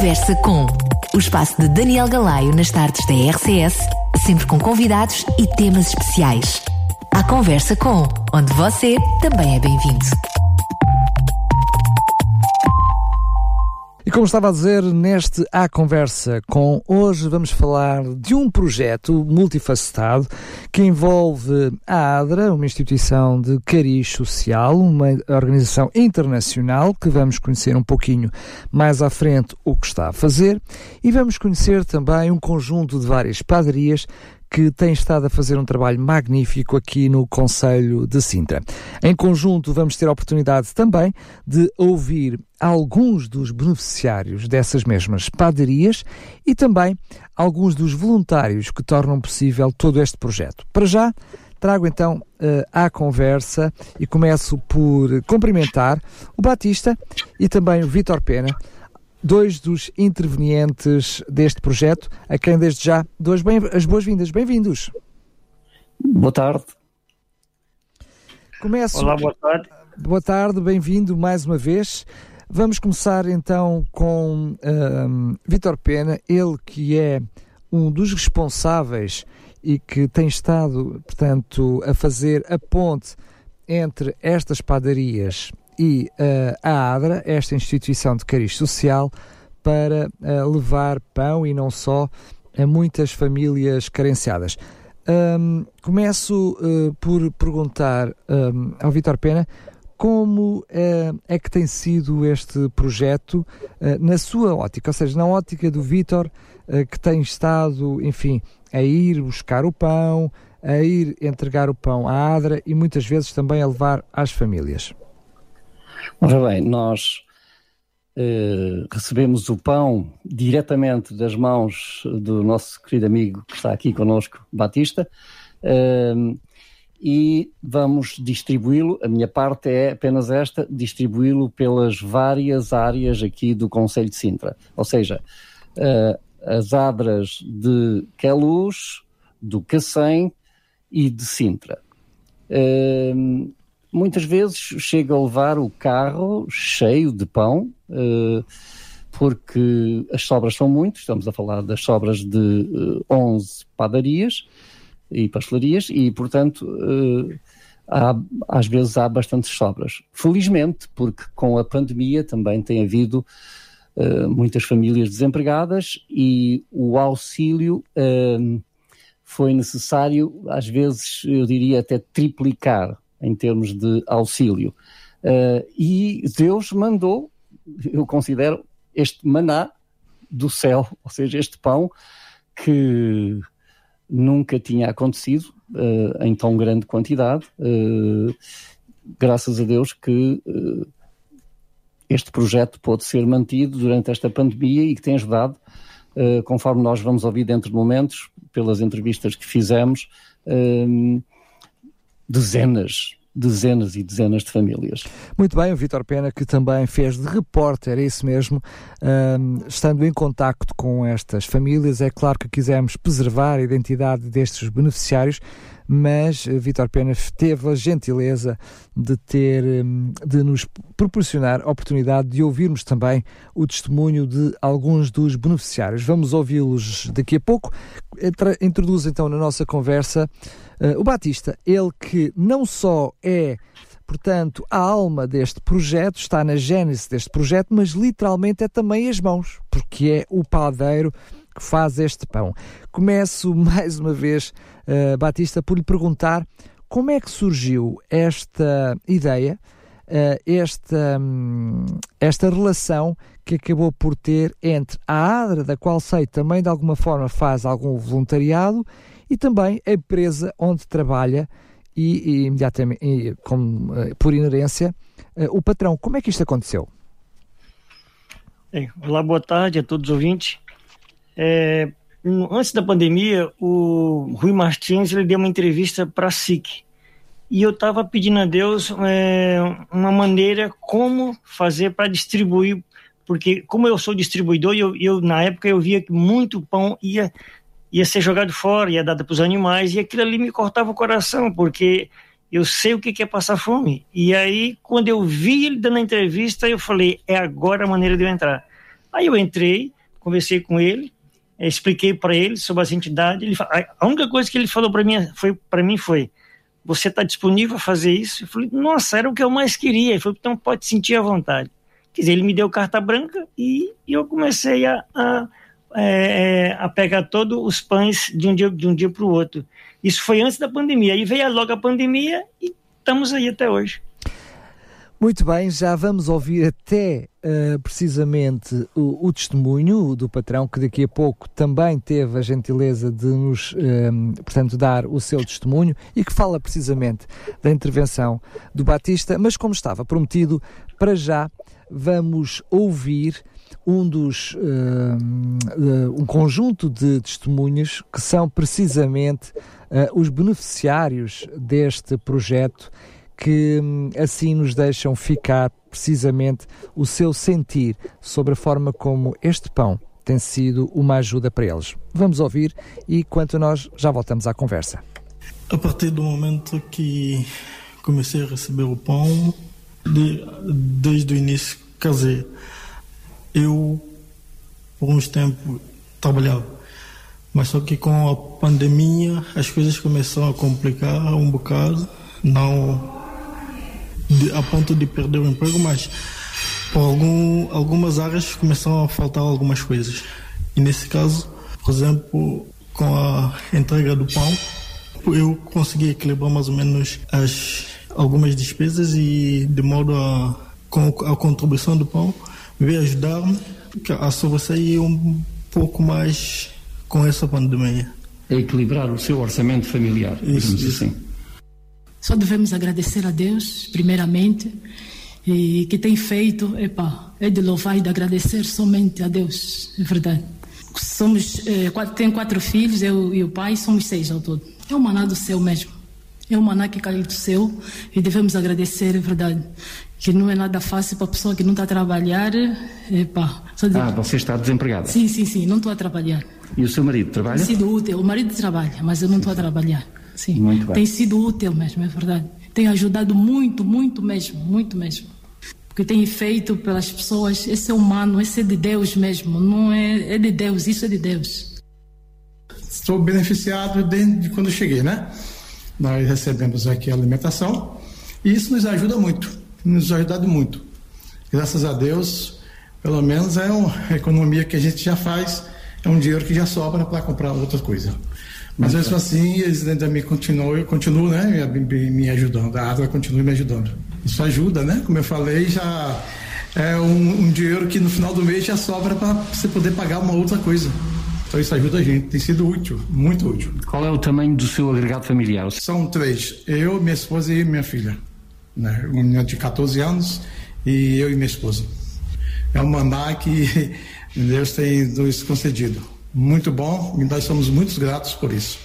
Conversa com o espaço de Daniel Galaio nas tardes da RCS, sempre com convidados e temas especiais. A Conversa com, onde você também é bem-vindo. E como estava a dizer, neste A Conversa com, hoje vamos falar de um projeto multifacetado que envolve a ADRA, uma instituição de cariz social, uma organização internacional que vamos conhecer um pouquinho mais à frente o que está a fazer. E vamos conhecer também um conjunto de várias padarias que tem estado a fazer um trabalho magnífico aqui no Conselho de Sintra. Em conjunto, vamos ter a oportunidade também de ouvir alguns dos beneficiários dessas mesmas padarias e também alguns dos voluntários que tornam possível todo este projeto. Para já, trago então uh, à conversa e começo por cumprimentar o Batista e também o Vitor Pena, dois dos intervenientes deste projeto, a quem desde já dou as, as boas-vindas. Bem-vindos. Boa tarde. Começo. Olá, boa tarde. Boa tarde, bem-vindo mais uma vez. Vamos começar então com um, Vitor Pena, ele que é um dos responsáveis e que tem estado, portanto, a fazer a ponte entre estas padarias e uh, a ADRA, esta instituição de cariz social, para uh, levar pão e não só a muitas famílias carenciadas. Um, começo uh, por perguntar um, ao Vitor Pena como é que tem sido este projeto na sua ótica, ou seja, na ótica do Vitor, que tem estado, enfim, a ir buscar o pão, a ir entregar o pão à ADRA e muitas vezes também a levar às famílias. Ora bem, nós eh, recebemos o pão diretamente das mãos do nosso querido amigo que está aqui conosco, Batista, eh, e vamos distribuí-lo. A minha parte é apenas esta: distribuí-lo pelas várias áreas aqui do Conselho de Sintra. Ou seja, eh, as adras de Queluz, do Cacém e de Sintra. Uh, muitas vezes chega a levar o carro cheio de pão, uh, porque as sobras são muitas, estamos a falar das sobras de uh, eh, 11 padarias e pastelarias, e portanto uh, há, às vezes há bastantes sobras. Felizmente, porque com a pandemia também tem havido muitas famílias desempregadas e o auxílio foi necessário, às vezes, eu diria até triplicar em termos de auxílio. Uh, e Deus mandou, eu considero, este maná do céu, ou seja, este pão que nunca tinha acontecido uh, em tão grande quantidade. Uh, graças a Deus que este projeto pôde ser mantido durante esta pandemia e que tem ajudado, conforme nós vamos ouvir dentro de momentos, pelas entrevistas que fizemos, dezenas, dezenas e dezenas de famílias. Muito bem, o Vitor Pena, que também fez de repórter, é isso mesmo, um, estando em contacto com estas famílias, é claro que quisemos preservar a identidade destes beneficiários, mas eh, Vitor Pena teve a gentileza de ter, hum, de nos proporcionar a oportunidade de ouvirmos também o testemunho de alguns dos beneficiários. Vamos ouvi-los daqui a pouco. Introduz então na nossa conversa Uh, o Batista, ele que não só é portanto, a alma deste projeto, está na gênese deste projeto, mas literalmente é também as mãos, porque é o padeiro que faz este pão. Começo mais uma vez, uh, Batista, por lhe perguntar como é que surgiu esta ideia, uh, esta, um, esta relação que acabou por ter entre a ADRA, da qual sei também de alguma forma faz algum voluntariado, e também a empresa onde trabalha e, e imediatamente, e, uh, por inerência, o patrão. Como é que isto aconteceu? Olá, boa tarde a todos os ouvintes. É, antes da pandemia, o Rui Martins ele deu uma entrevista para a SIC e eu estava pedindo a Deus é, uma maneira como fazer para distribuir, porque como eu sou distribuidor, eu, eu na época eu via que muito pão ia ia ser jogado fora, ia dado para os animais, e aquilo ali me cortava o coração, porque eu sei o que é passar fome. E aí, quando eu vi ele dando a entrevista, eu falei, é agora a maneira de eu entrar. Aí eu entrei, conversei com ele, expliquei para ele sobre as entidades. Ele, a única coisa que ele falou para mim foi para mim foi: você está disponível a fazer isso? Eu falei: nossa, era o que eu mais queria. Ele falou: então pode sentir à vontade. Quer dizer, ele me deu carta branca e, e eu comecei a, a, é, a pegar todos os pães de um dia de um dia para o outro. Isso foi antes da pandemia. Aí veio logo a pandemia e estamos aí até hoje. Muito bem, já vamos ouvir até uh, precisamente o, o, testemunho do patrão, que daqui a pouco também teve a gentileza de nos, uh, portanto, dar o seu testemunho e que fala precisamente da intervenção do Batista, mas como estava prometido, para já vamos ouvir um dos uh, um conjunto de testemunhas que são precisamente os beneficiários deste projeto que hum, assim nos deixam ficar precisamente o seu sentir sobre a forma como este pão tem sido uma ajuda para eles. Vamos ouvir e, quanto nós, já voltamos à conversa. A partir do momento que comecei a receber o pão, de, desde o início casei, eu, por uns tempos, trabalhava. Mas só que com a pandemia as coisas começaram a complicar um bocado. Não de, a ponto de perder o emprego, mas por algum, algumas áreas começaram a faltar algumas coisas. E nesse caso, por exemplo, com a entrega do pão, eu consegui equilibrar mais ou menos as, algumas despesas e de modo a, com a contribuição do pão, veio ajudar-me a sobressair um pouco mais com essa pandemia. A equilibrar o seu orçamento familiar, isso, isso. assim. Só devemos agradecer a Deus, primeiramente, e que tem feito, epa, é de louvar e de agradecer somente a Deus, é verdade. Somos, é, quatro, tenho quatro filhos, eu e o pai, somos seis ao todo. É o maná do céu mesmo. É o maná que caiu do céu e devemos agradecer, é verdade. Que não é nada fácil para a pessoa que não está a trabalhar. Epa. Ah, você está desempregada? Sim, sim, sim, não estou a trabalhar. E o seu marido trabalha? Sido útil. O marido trabalha, mas eu não estou a trabalhar. Sim, muito bem. tem sido útil mesmo, é verdade. Tem ajudado muito, muito mesmo, muito mesmo. Porque tem feito pelas pessoas, esse é humano, esse é de Deus mesmo, não é, é de Deus, isso é de Deus. Estou beneficiado desde quando cheguei, né? Nós recebemos aqui a alimentação e isso nos ajuda muito, nos ajudado muito. Graças a Deus, pelo menos é uma economia que a gente já faz, é um dinheiro que já sobra para comprar outra coisa. Mas mesmo assim, eles ainda me continuam, continuam né, me, me ajudando. A Atlas continua me ajudando. Isso ajuda, né? Como eu falei, já é um, um dinheiro que no final do mês já sobra para você poder pagar uma outra coisa. Então isso ajuda a gente, tem sido útil, muito útil. Qual é o tamanho do seu agregado familiar? São três, eu, minha esposa e minha filha. Né? Uma menina de 14 anos e eu e minha esposa. É um mandar que Deus tem nos concedido muito bom e nós somos muito gratos por isso.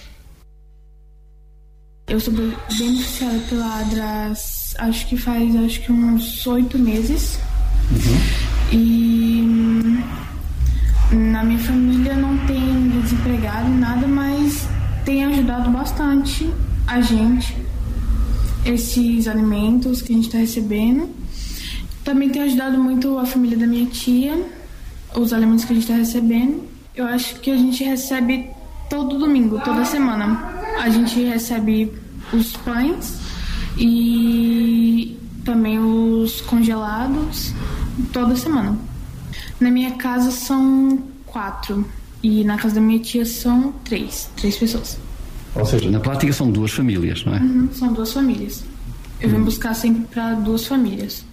Eu sou beneficiada pela Adras, acho que faz acho que uns oito meses. Uhum. E hum, na minha família não tem desempregado, nada, mas tem ajudado bastante a gente esses alimentos que a gente está recebendo. Também tem ajudado muito a família da minha tia, os alimentos que a gente está recebendo. Eu acho que a gente recebe todo domingo, toda semana. A gente recebe os pães e também os congelados toda semana. Na minha casa são quatro e na casa da minha tia são três, três pessoas. Ou seja, na prática são duas famílias, não é? Uhum, são duas famílias. Eu venho buscar sempre para duas famílias.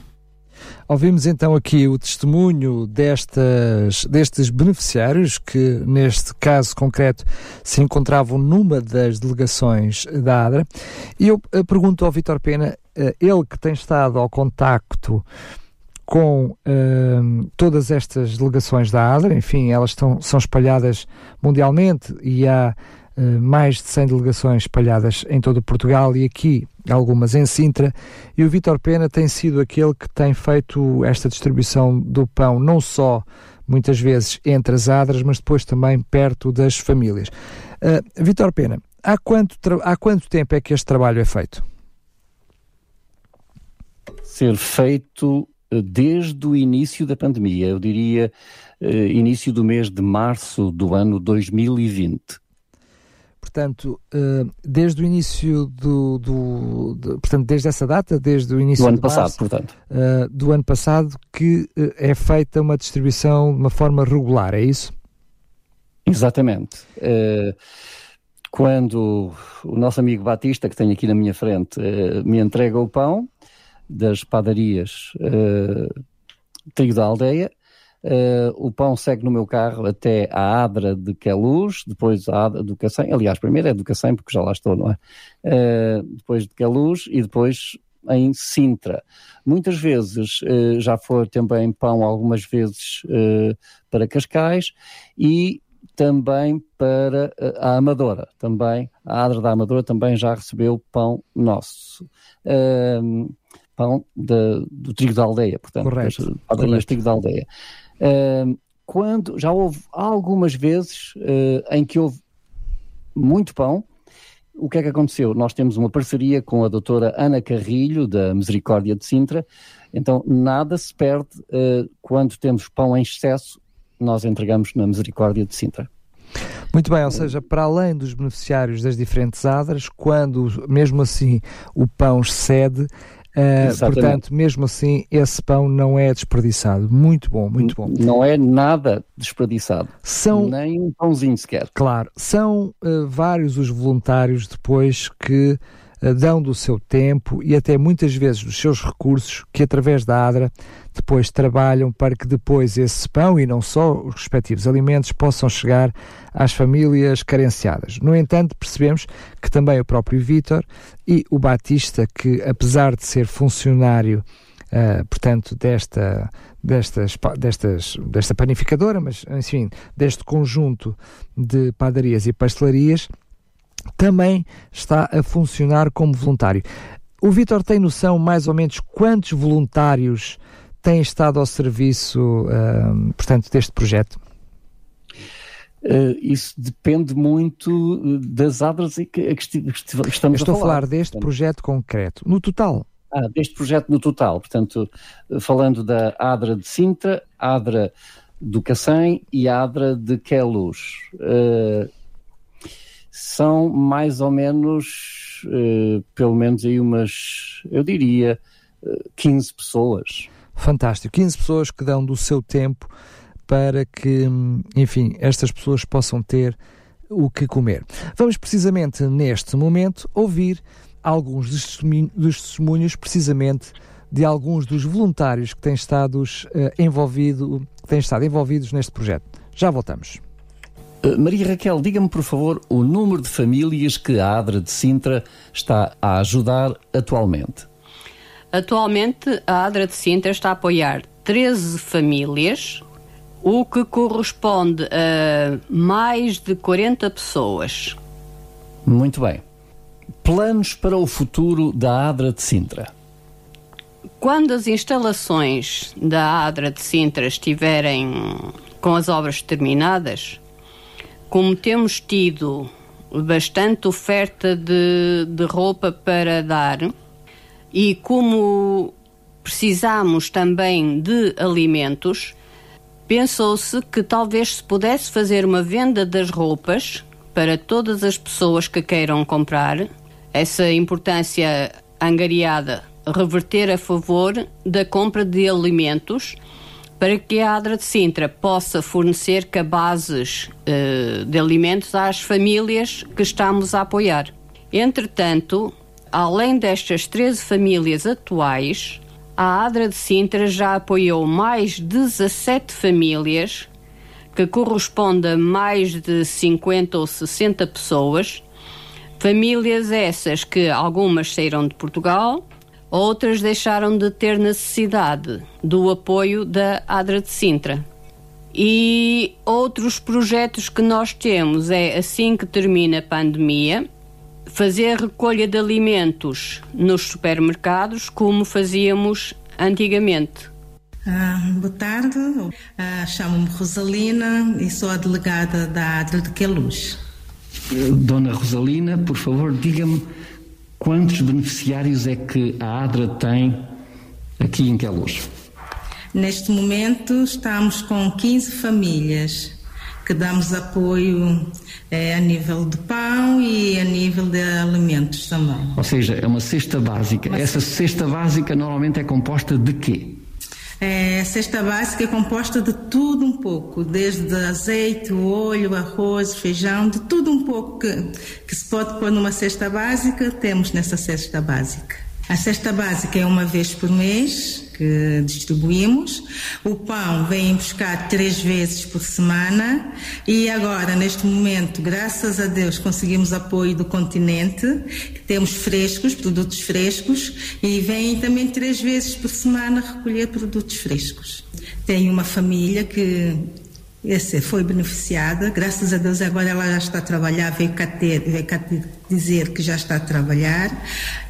Ouvimos então aqui o testemunho destas, destes beneficiários que, neste caso concreto, se encontravam numa das delegações da ADRA. E eu eh, pergunto ao Vitor Pena, eh, ele que tem estado ao contacto com uh, todas estas delegações da ADRA, enfim, elas estão, são espalhadas mundialmente e há mais de 100 delegações espalhadas em todo Portugal e aqui algumas em Sintra, e o Vítor Pena tem sido aquele que tem feito esta distribuição do pão, não só muitas vezes entre as adras, mas depois também perto das famílias. Uh, Vítor Pena, há quanto, há quanto tempo é que este trabalho é feito? Ser feito desde o início da pandemia, eu diria início do mês de março do ano 2020. Portanto, desde o início do, do de, portanto, desde essa data, desde o início do ano passado, portanto, do ano passado, que é feita uma distribuição de uma forma regular, é isso? Exatamente. quando o nosso amigo Batista, que tenho aqui na minha frente, me entrega o pão, das padarias Trigo da Aldeia. Uh, o pão segue no meu carro até à Adra de Queluz, depois a Adra do Cacém, aliás, primeiro é do Cacém, porque já lá estou, não é? Uh, depois de Queluz e depois em Sintra. Muitas vezes uh, já foi também pão, algumas vezes para Cascais e também para a Amadora, também, a Adra da Amadora também já recebeu pão nosso. Pão de, do trigo da aldeia, portanto, Correto. das padarias trigo da aldeia. Quando já houve algumas vezes uh, em que houve muito pão, o que é que aconteceu? Nós temos uma parceria com a doutora Ana Carrilho, da Misericórdia de Sintra, então nada se perde uh, quando temos pão em excesso, nós entregamos na Misericórdia de Sintra. Muito bem, ou seja, para além dos beneficiários das diferentes adras, quando mesmo assim o pão excede, Uh, portanto, mesmo assim, esse pão não é desperdiçado. Muito bom, muito bom. Não é nada desperdiçado. São, Nem um pãozinho sequer. Claro, são uh, vários os voluntários depois que dão do seu tempo e até muitas vezes dos seus recursos que através da ADRA depois trabalham para que depois esse pão e não só os respectivos alimentos possam chegar às famílias carenciadas. No entanto, percebemos que também o próprio Vítor e o Batista, que apesar de ser funcionário Uh, portanto, desta, destas, destas, desta panificadora, mas, enfim, deste conjunto de padarias e pastelarias, também está a funcionar como voluntário. O Vitor tem noção mais ou menos quantos voluntários têm estado ao serviço, uh, portanto, deste projeto? Uh, isso depende muito das adras que, que, que estamos estou a falar. a falar deste projeto concreto. No total? Ah, deste projeto no total. Portanto, falando da Adra de Sintra, Adra do Cacém e Adra de Queluz. Uh, são mais ou menos, uh, pelo menos aí umas, eu diria, 15 pessoas. Fantástico. 15 pessoas que dão do seu tempo para que, enfim, estas pessoas possam ter o que comer. Vamos precisamente neste momento ouvir alguns dos testemunhos, precisamente de alguns dos voluntários que têm estado, uh, envolvido, que têm estado envolvidos neste projeto. Já voltamos. Uh, Maria Raquel, diga-me por favor o número de famílias que a ADRA de Sintra está a ajudar atualmente. Atualmente, a ADRA de Sintra está a apoiar 13 famílias, o que corresponde a mais de 40 pessoas. Muito bem. Planos para o futuro da ADRA de Sintra? Quando as instalações da ADRA de Sintra estiverem com as obras terminadas, como temos tido bastante oferta de, de roupa para dar, e como precisamos também de alimentos, pensou-se que talvez se pudesse fazer uma venda das roupas para todas as pessoas que queiram comprar, essa importância angariada reverter a favor da compra de alimentos para que a Adra de Sintra possa fornecer cabazes uh, de alimentos às famílias que estamos a apoiar. Entretanto, além destas 13 famílias atuais, a Adra de Sintra já apoiou mais 17 famílias, que corresponde a mais de 50 ou 60 pessoas. Famílias essas que algumas saíram de Portugal, outras deixaram de ter necessidade do apoio da Adra de Sintra. E outros projetos que nós temos é assim que termina a pandemia, fazer recolha de alimentos nos supermercados como fazíamos antigamente. Ah, boa tarde, ah, chamo-me Rosalina e sou a delegada da ADRA de Queluz. Dona Rosalina, por favor, diga-me quantos beneficiários é que a ADRA tem aqui em Queluz? Neste momento estamos com 15 famílias que damos apoio é, a nível de pão e a nível de alimentos também. Ou seja, é uma cesta básica. Uma Essa cesta básica normalmente é composta de quê? É, cesta básica é composta de tudo um pouco, desde azeite, óleo, arroz, feijão, de tudo um pouco que, que se pode pôr numa cesta básica, temos nessa cesta básica. A cesta básica é uma vez por mês que distribuímos. O pão vem buscar três vezes por semana e agora, neste momento, graças a Deus, conseguimos apoio do continente, temos frescos, produtos frescos, e vêm também três vezes por semana recolher produtos frescos. Tenho uma família que esse foi beneficiada, graças a Deus agora ela já está a trabalhar, veio cá, ter, veio cá dizer que já está a trabalhar.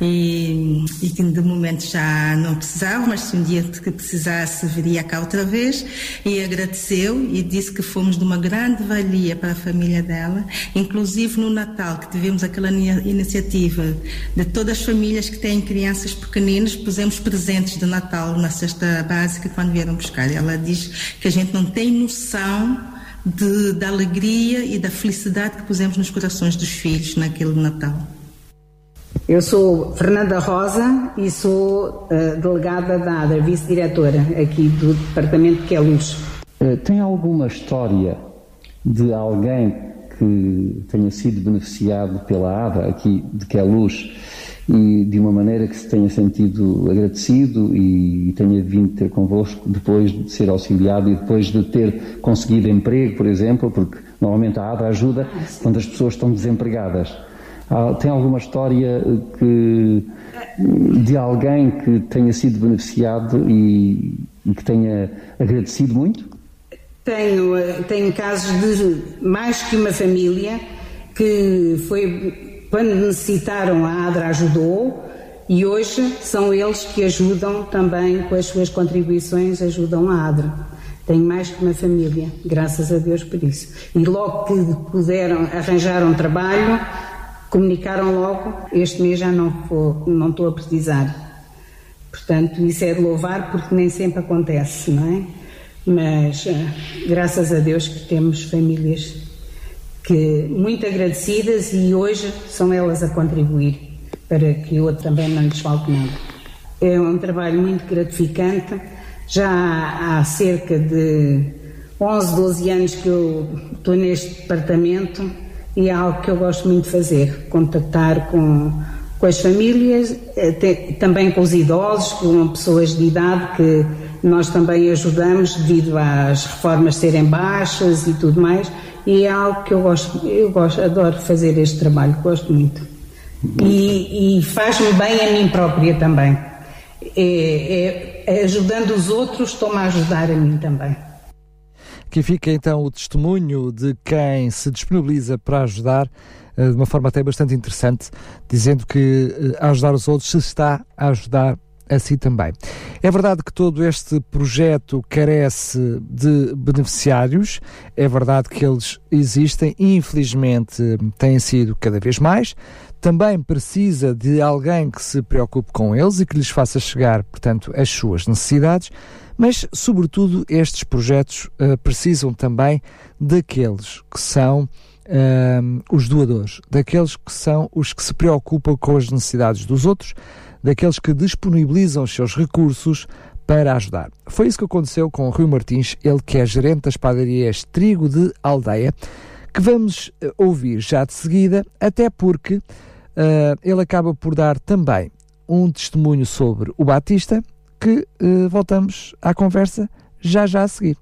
E, e, que de momento já não precisava, mas se um dia que precisasse viria cá outra vez. E agradeceu e disse que fomos de uma grande valia para a família dela, inclusive no Natal que tivemos aquela iniciativa de todas as famílias que têm crianças pequeninas, pusemos presentes de Natal na cesta básica quando vieram buscar. Ela diz que a gente não tem noção de, da alegria e da felicidade que pusemos nos corações dos filhos naquele Natal. Eu sou Fernanda Rosa e sou uh, delegada da ADA, vice-diretora aqui do departamento que é Luz. Uh, tem alguma história de alguém que tenha sido beneficiado pela ADA aqui de que é Luz e de uma maneira que se tenha sentido agradecido e tenha vindo ter convosco depois de ser auxiliado e depois de ter conseguido emprego, por exemplo, porque normalmente a ADA ajuda quando as pessoas estão desempregadas. Tem alguma história que, de alguém que tenha sido beneficiado e, e que tenha agradecido muito? Tenho, tenho casos de mais que uma família que foi quando necessitaram, a ADRA ajudou e hoje são eles que ajudam também com as suas contribuições, ajudam a ADRA. Tenho mais que uma família, graças a Deus por isso. E logo que puderam, arranjaram trabalho, comunicaram logo, este mês já não, vou, não estou a precisar. Portanto, isso é de louvar porque nem sempre acontece, não é? Mas eh, graças a Deus que temos famílias que muito agradecidas e hoje são elas a contribuir para que outro também não lhes falte nada. É um trabalho muito gratificante. Já há cerca de 11, 12 anos que eu estou neste departamento e é algo que eu gosto muito de fazer, contactar com, com as famílias, também com os idosos, com pessoas de idade que nós também ajudamos devido às reformas serem baixas e tudo mais e é algo que eu gosto, eu gosto, adoro fazer este trabalho, gosto muito. E, e faz-me bem a mim própria também. É, é, ajudando os outros, estou-me a ajudar a mim também. Aqui fica então o testemunho de quem se disponibiliza para ajudar eh, de uma forma até bastante interessante, dizendo que eh, a ajudar os outros se está a ajudar assim também. É verdade que todo este projeto carece de beneficiários, é verdade que eles existem e infelizmente têm sido cada vez mais. Também precisa de alguém que se preocupe com eles e que lhes faça chegar, portanto, as suas necessidades, mas, sobretudo, estes projetos uh, precisam também daqueles que são uh, os doadores, daqueles que são os que se preocupam com as necessidades dos outros, daqueles que disponibilizam os seus recursos para ajudar. Foi isso que aconteceu com o Rui Martins, ele que é gerente das padarias Trigo de Aldeia, que vamos eh, ouvir já de seguida, até porque uh, ele acaba por dar também um testemunho sobre o Batista, que uh, voltamos à conversa já já a seguir.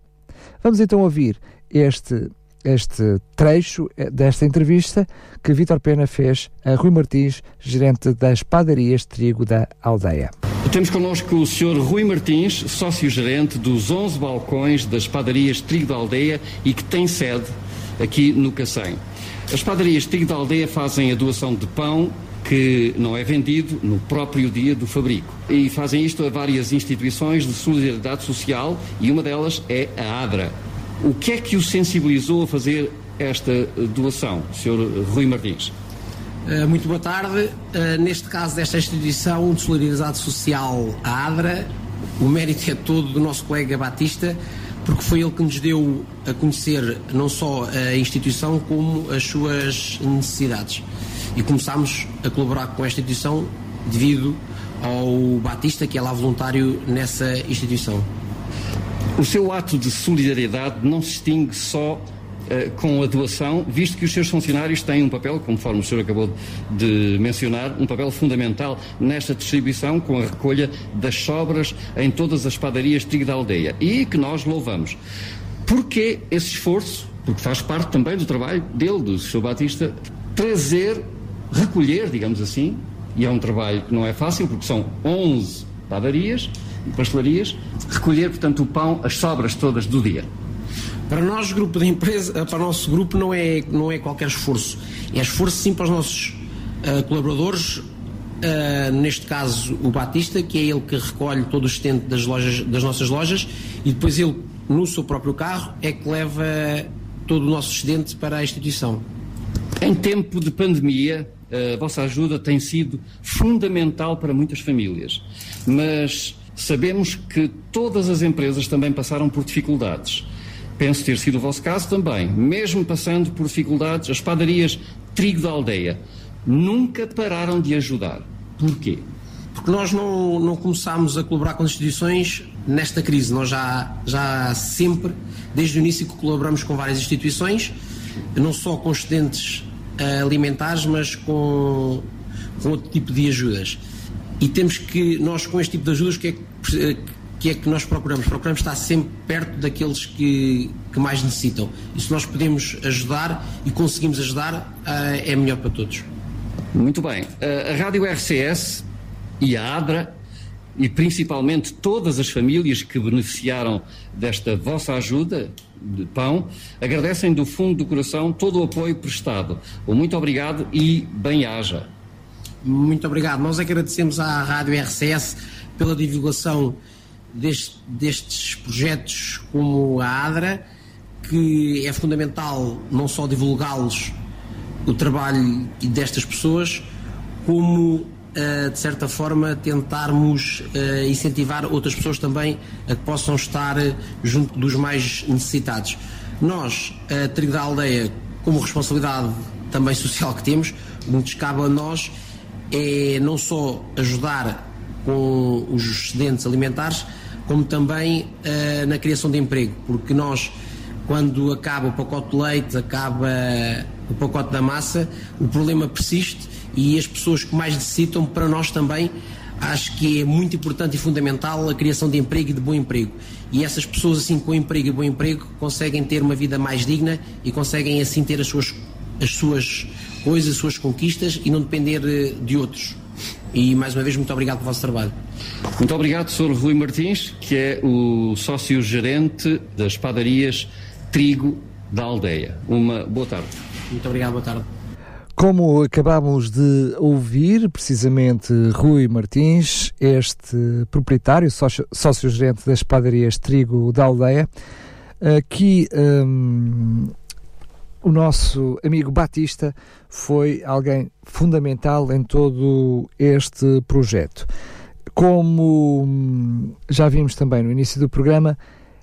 Vamos então ouvir este este trecho eh, desta entrevista que Vítor Pena fez a Rui Martins, gerente das padarias Trigo da aldeia. Temos connosco o Sr. Rui Martins, sócio-gerente dos 11 balcões das padarias Trigo da aldeia e que tem sede aqui no Cacém. As padarias Trigo da aldeia fazem a doação de pão que não é vendido no próprio dia do fabrico. E fazem isto a várias instituições de solidariedade social e uma delas é a ADRA, o que é que o sensibilizou a fazer esta doação, Sr. Rui Martins? Uh, muito boa tarde. Neste caso desta instituição de solidariedade social, a ADRA, o mérito é todo do nosso colega Batista, porque foi ele que nos deu a conhecer não só a instituição, como as suas necessidades. E começámos a colaborar com a instituição devido ao Batista, que é lá voluntário nessa instituição. O seu ato de solidariedade não se extingue só eh, com a doação, visto que os seus funcionários têm um papel, conforme o senhor acabou de mencionar, um papel fundamental nesta distribuição com a recolha das sobras em todas as padarias de trigo da aldeia e que nós louvamos. Porquê esse esforço? Porque faz parte também do trabalho dele, do Sr. Batista, trazer, recolher, digamos assim, e é um trabalho que não é fácil, porque são 11 padarias pastelarias, recolher, portanto, o pão, as sobras todas do dia. Para nós, grupo de empresa, eh, para o nosso grupo não é, não é qualquer esforço. É esforço sim para os nossos uh, colaboradores, uh, neste caso o Batista, que é ele que recolhe todo o estente das, lojas, das nossas lojas e depois ele, no seu próprio carro, é que leva todo o nosso excedente para a instituição. Em tempo de pandemia, a vossa ajuda tem sido fundamental para muitas famílias, mas sabemos que todas as empresas também passaram por dificuldades. Penso ter sido o vosso caso também. Mesmo passando por dificuldades, as padarias Trigo da Aldeia nunca pararam de ajudar. Porquê? Porque nós não, não começámos a colaborar com as instituições nesta crise. Nós já, já sempre, desde o início, que colaboramos com várias instituições, não só com excedentes uh, alimentares, mas com, com outro tipo de ajudas. E temos que, nós com este tipo de ajudas, o que é que que é que nós procuramos? Procuramos estar sempre perto daqueles que, que mais necessitam. E se nós podemos ajudar e conseguimos ajudar, uh, é melhor para todos. Muito bem. Uh, a Rádio RCS e a ADRA e principalmente todas as famílias que beneficiaram desta vossa ajuda de pão, agradecem do fundo do coração todo o apoio prestado. Muito obrigado e bem-haja. Muito obrigado. Nós agradecemos à Rádio RCS pela divulgação deste, destes projetos como a ADRA, que é fundamental não só divulgá-los o trabalho destas pessoas, como Uh, de certa forma, tentarmos uh, incentivar outras pessoas também a que possam estar uh, junto dos mais necessitados. Nós, a Trigo da Aldeia, como responsabilidade também social que temos, nos cabe a nós é não só ajudar com os excedentes alimentares, como também uh, na criação de emprego, porque nós, quando acaba o pacote de leite, acaba o pacote da massa, o problema persiste e as pessoas que mais necessitam, para nós também, acho que é muito importante e fundamental a criação de emprego e de bom emprego. E essas pessoas, assim, com emprego e bom emprego, conseguem ter uma vida mais digna e conseguem, assim, ter as suas, as suas coisas, as suas conquistas e não depender eh, de outros. E mais uma vez, muito obrigado pelo vosso trabalho. Muito obrigado, Sr. Rui Martins, que é o sócio-gerente das padarias Trigo da Aldeia. Uma boa tarde. Muito obrigado, boa tarde. Como acabámos de ouvir, precisamente Rui Martins, este proprietário, sócio-gerente das padarias Trigo da Aldeia, aqui um, o nosso amigo Batista foi alguém fundamental em todo este projeto. Como hum, já vimos também no início do programa,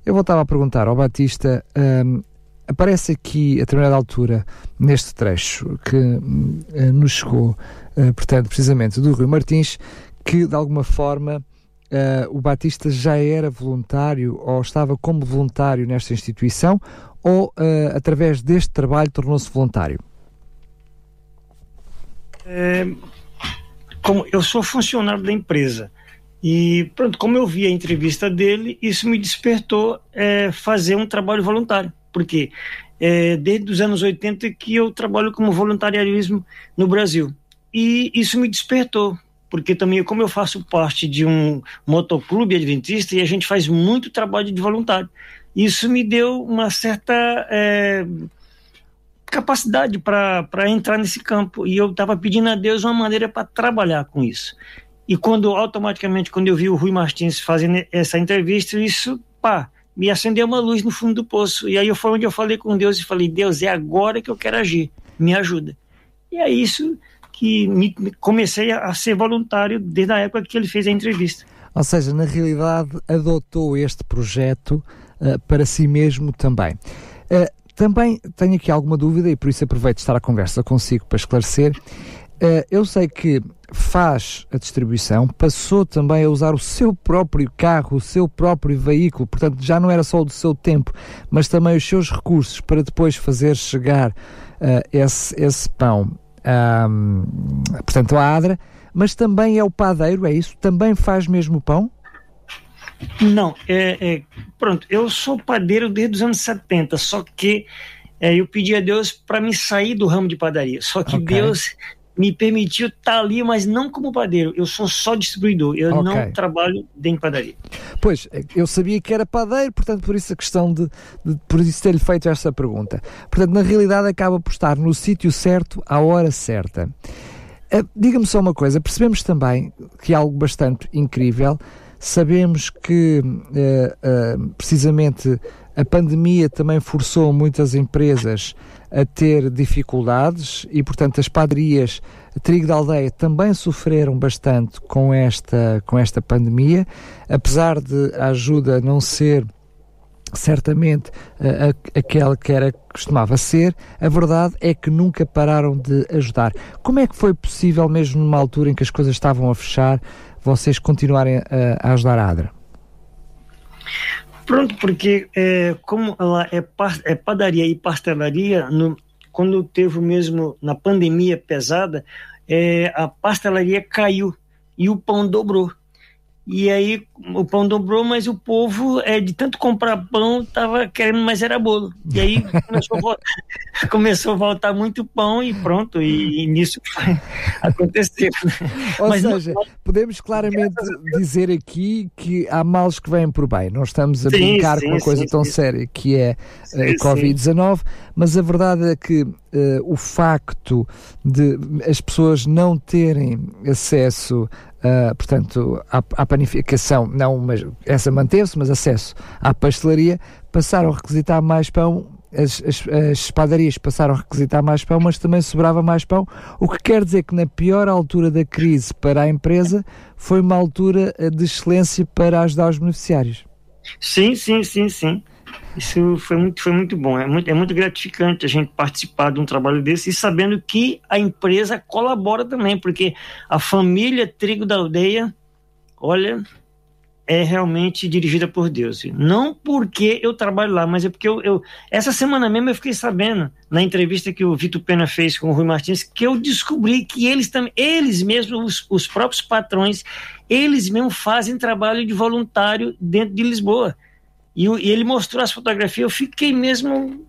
eu voltava a perguntar ao Batista: um, aparece aqui a determinada altura, neste trecho que um, nos chegou, uh, portanto, precisamente do Rui Martins, que de alguma forma uh, o Batista já era voluntário ou estava como voluntário nesta instituição ou uh, através deste trabalho tornou-se voluntário? É, como eu sou funcionário da empresa. E pronto, como eu vi a entrevista dele, isso me despertou é, fazer um trabalho voluntário, porque é, desde os anos 80 que eu trabalho como voluntariarismo no Brasil. E isso me despertou. Porque também como eu faço parte de um motoclube adventista e a gente faz muito trabalho de voluntário isso me deu uma certa é, capacidade para entrar nesse campo. E eu estava pedindo a Deus uma maneira para trabalhar com isso. E quando automaticamente, quando eu vi o Rui Martins fazendo essa entrevista, isso, pá, me acendeu uma luz no fundo do poço. E aí foi onde eu falei com Deus e falei: Deus, é agora que eu quero agir, me ajuda. E é isso que me, comecei a, ser voluntário desde a época que ele fez a entrevista. Ou seja, na realidade, adotou este projeto uh, para si mesmo também. Uh, também tenho aqui alguma dúvida e por isso aproveito de estar a conversa consigo para esclarecer. Uh, eu sei que faz a distribuição, passou também a usar o seu próprio carro, o seu próprio veículo, portanto já não era só o do seu tempo, mas também os seus recursos para depois fazer chegar esse, esse pão, um, portanto, à Adra, mas também é o padeiro, é isso? Também faz mesmo pão? Não, é, é, pronto, eu sou padeiro desde os anos 70, só que é, eu pedi a Deus para me sair do ramo de padaria. Só que okay. Deus me permitiu estar tá ali, mas não como padeiro. Eu sou só distribuidor. Eu okay. não trabalho dentro de padaria. Pois, eu sabia que era padeiro, portanto, por isso a questão de, de por isso ter-lhe feito esta pergunta. Portanto, na realidade, acaba por estar no sítio certo, à hora certa. Uh, Diga-me só uma coisa, percebemos também que é algo bastante incrível. Sabemos que, uh, uh, precisamente, a pandemia também forçou muitas empresas a ter dificuldades e, portanto, as padarias Trigo da Aldeia também sofreram bastante com esta, com esta pandemia, apesar de a ajuda não ser certamente a, a, aquela que era costumava ser, a verdade é que nunca pararam de ajudar. Como é que foi possível, mesmo numa altura em que as coisas estavam a fechar, vocês continuarem a, a ajudar a Adra? Pronto, porque é, como ela é, é, padaria e pastelaria, no, quando teve mesmo na pandemia pesada, é, a pastelaria caiu e o pão dobrou. E aí o pão dobrou, mas o povo, é, de tanto comprar pão, estava querendo mais era bolo. E aí começou a voltar, começou a voltar muito pão e pronto, e, e nisso aconteceu. Ou mas seja, não, podemos claramente dizer aqui que há males que vêm por bem. Não estamos a sim, brincar sim, com uma coisa sim, tão séria que é a eh, Covid-19, mas a verdade é que uh, o facto de as pessoas não terem acesso Uh, portanto, à, panificação, não, mas essa manteve-se, mas acesso à pastelaria, passaram a requisitar mais pão, as, as, as padarias passaram a requisitar mais pão, mas também sobrava mais pão, o que quer dizer que na pior altura da crise para a empresa foi uma altura de excelência para ajudar os beneficiários. Sim, sim, sim, sim. Isso foi muito, foi muito bom. É muito, é muito gratificante a gente participar de um trabalho desse e sabendo que a empresa colabora também, porque a família Trigo da Aldeia, olha, é realmente dirigida por Deus. Não porque eu trabalho lá, mas é porque eu, eu, essa semana mesmo eu fiquei sabendo na entrevista que o Vitor Pena fez com o Rui Martins que eu descobri que eles também, eles mesmos, os, os próprios patrões, eles mesmos fazem trabalho de voluntário dentro de Lisboa. E, e ele mostrou as fotografias, eu fiquei mesmo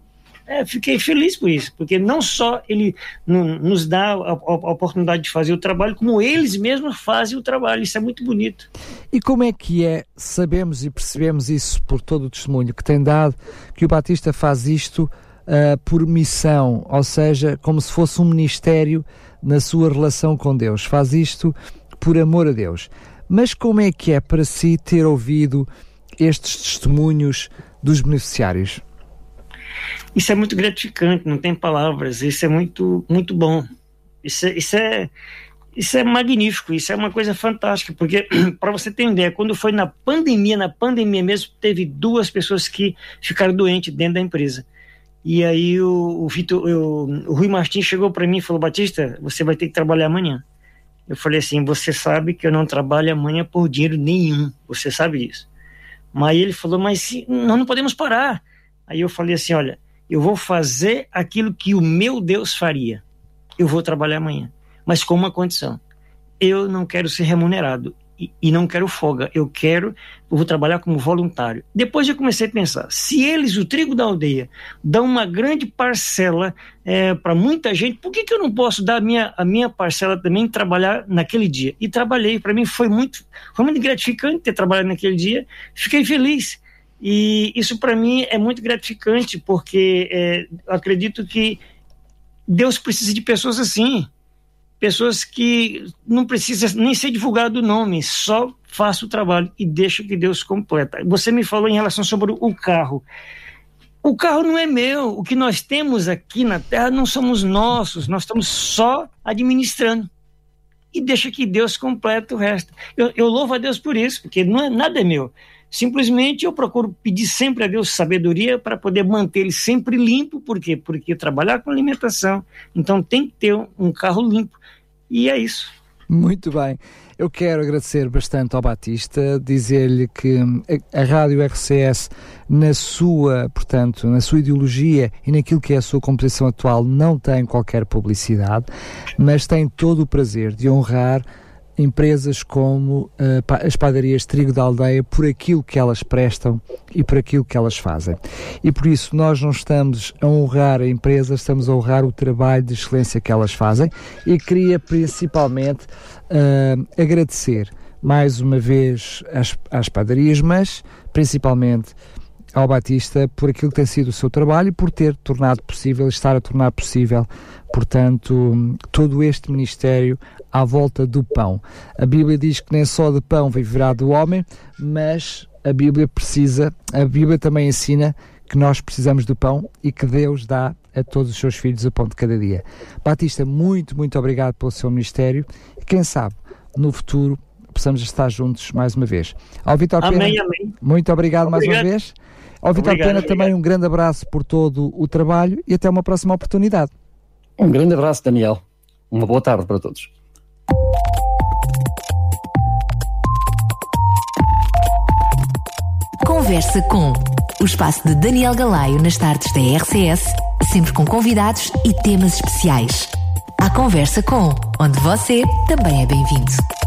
é, fiquei feliz por isso, porque não só ele nos dá a, a, a, oportunidade de fazer o trabalho, como eles mesmos fazem o trabalho. Isso é muito bonito. E como é que é, sabemos e percebemos isso por todo o testemunho que tem dado, que o Batista faz isto uh, por missão, ou seja, como se fosse um ministério na sua relação com Deus. Faz isto por amor a Deus. Mas como é que é para si ter ouvido estes testemunhos dos beneficiários? Isso é muito gratificante, não tem palavras. Isso é muito, muito bom. Isso é, isso é, isso é magnífico. Isso é uma coisa fantástica, porque para você ter ideia, quando foi na pandemia, na pandemia mesmo, teve duas pessoas que ficaram doentes dentro da empresa. E aí o, o, o Rui Martins chegou para mim e falou: Batista, você vai ter que trabalhar amanhã. Eu falei assim: você sabe que eu não trabalho amanhã por dinheiro nenhum. Você sabe disso. Mas ele falou, mas nós não podemos parar. Aí eu falei assim, olha, eu vou fazer aquilo que o meu Deus faria. Eu vou trabalhar amanhã, mas com uma condição. Eu não quero ser remunerado e, não quero folga, eu quero, eu vou trabalhar como voluntário. Depois eu comecei a pensar, se eles, o trigo da aldeia, dão uma grande parcela é, para muita gente, por que, que eu não posso dar a minha, a minha parcela também trabalhar naquele dia? E trabalhei, para mim foi muito, foi muito gratificante ter trabalhado naquele dia, fiquei feliz. E isso para mim é muito gratificante, porque é, acredito que Deus precisa de pessoas assim, pessoas que não precisa nem ser divulgado o nome, só faça o trabalho e deixa que Deus completa. Você me falou em relação sobre o carro. O carro não é meu. O que nós temos aqui na Terra não somos nossos. Nós estamos só administrando. e deixa que Deus complete o resto. Eu, eu louvo a Deus por isso, porque não é, nada é meu. Simplesmente eu procuro pedir sempre a Deus sabedoria para poder manter ele sempre limpo, por quê? Porque trabalhar com alimentação, então tem que ter um carro limpo. E é isso. Muito bem. Eu quero agradecer bastante ao Batista, dizer-lhe que a Rádio RCS, na sua, portanto, na sua ideologia e naquilo que é a sua composição atual, não tem qualquer publicidade, mas tem todo o prazer de honrar empresas como uh, as padarias Trigo da Aldeia por aquilo que elas prestam e por aquilo que elas fazem. E por isso nós não estamos a honrar a empresa, estamos a honrar o trabalho de excelência que elas fazem e queria principalmente uh, agradecer mais uma vez às, às padarias, mas principalmente ao Batista por aquilo que tem sido o seu trabalho e por ter tornado possível, estar a tornar possível, portanto, todo este ministério à volta do pão. A Bíblia diz que nem só de pão viverá do homem, mas a Bíblia precisa, a Bíblia também ensina que nós precisamos do pão e que Deus dá a todos os seus filhos o pão de cada dia. Batista, muito, muito obrigado pelo seu ministério e quem sabe no futuro possamos estar juntos mais uma vez. Ao Vitor Pena, amém. muito obrigado, obrigado, mais uma vez. Ao Vitor Pena obrigado. também um grande abraço por todo o trabalho e até uma próxima oportunidade. Um grande abraço, Daniel. Uma boa tarde para todos. Conversa com o espaço de Daniel Galaio nas tardes da RCS, sempre com convidados e temas especiais. A Conversa com, onde você também é bem-vindo.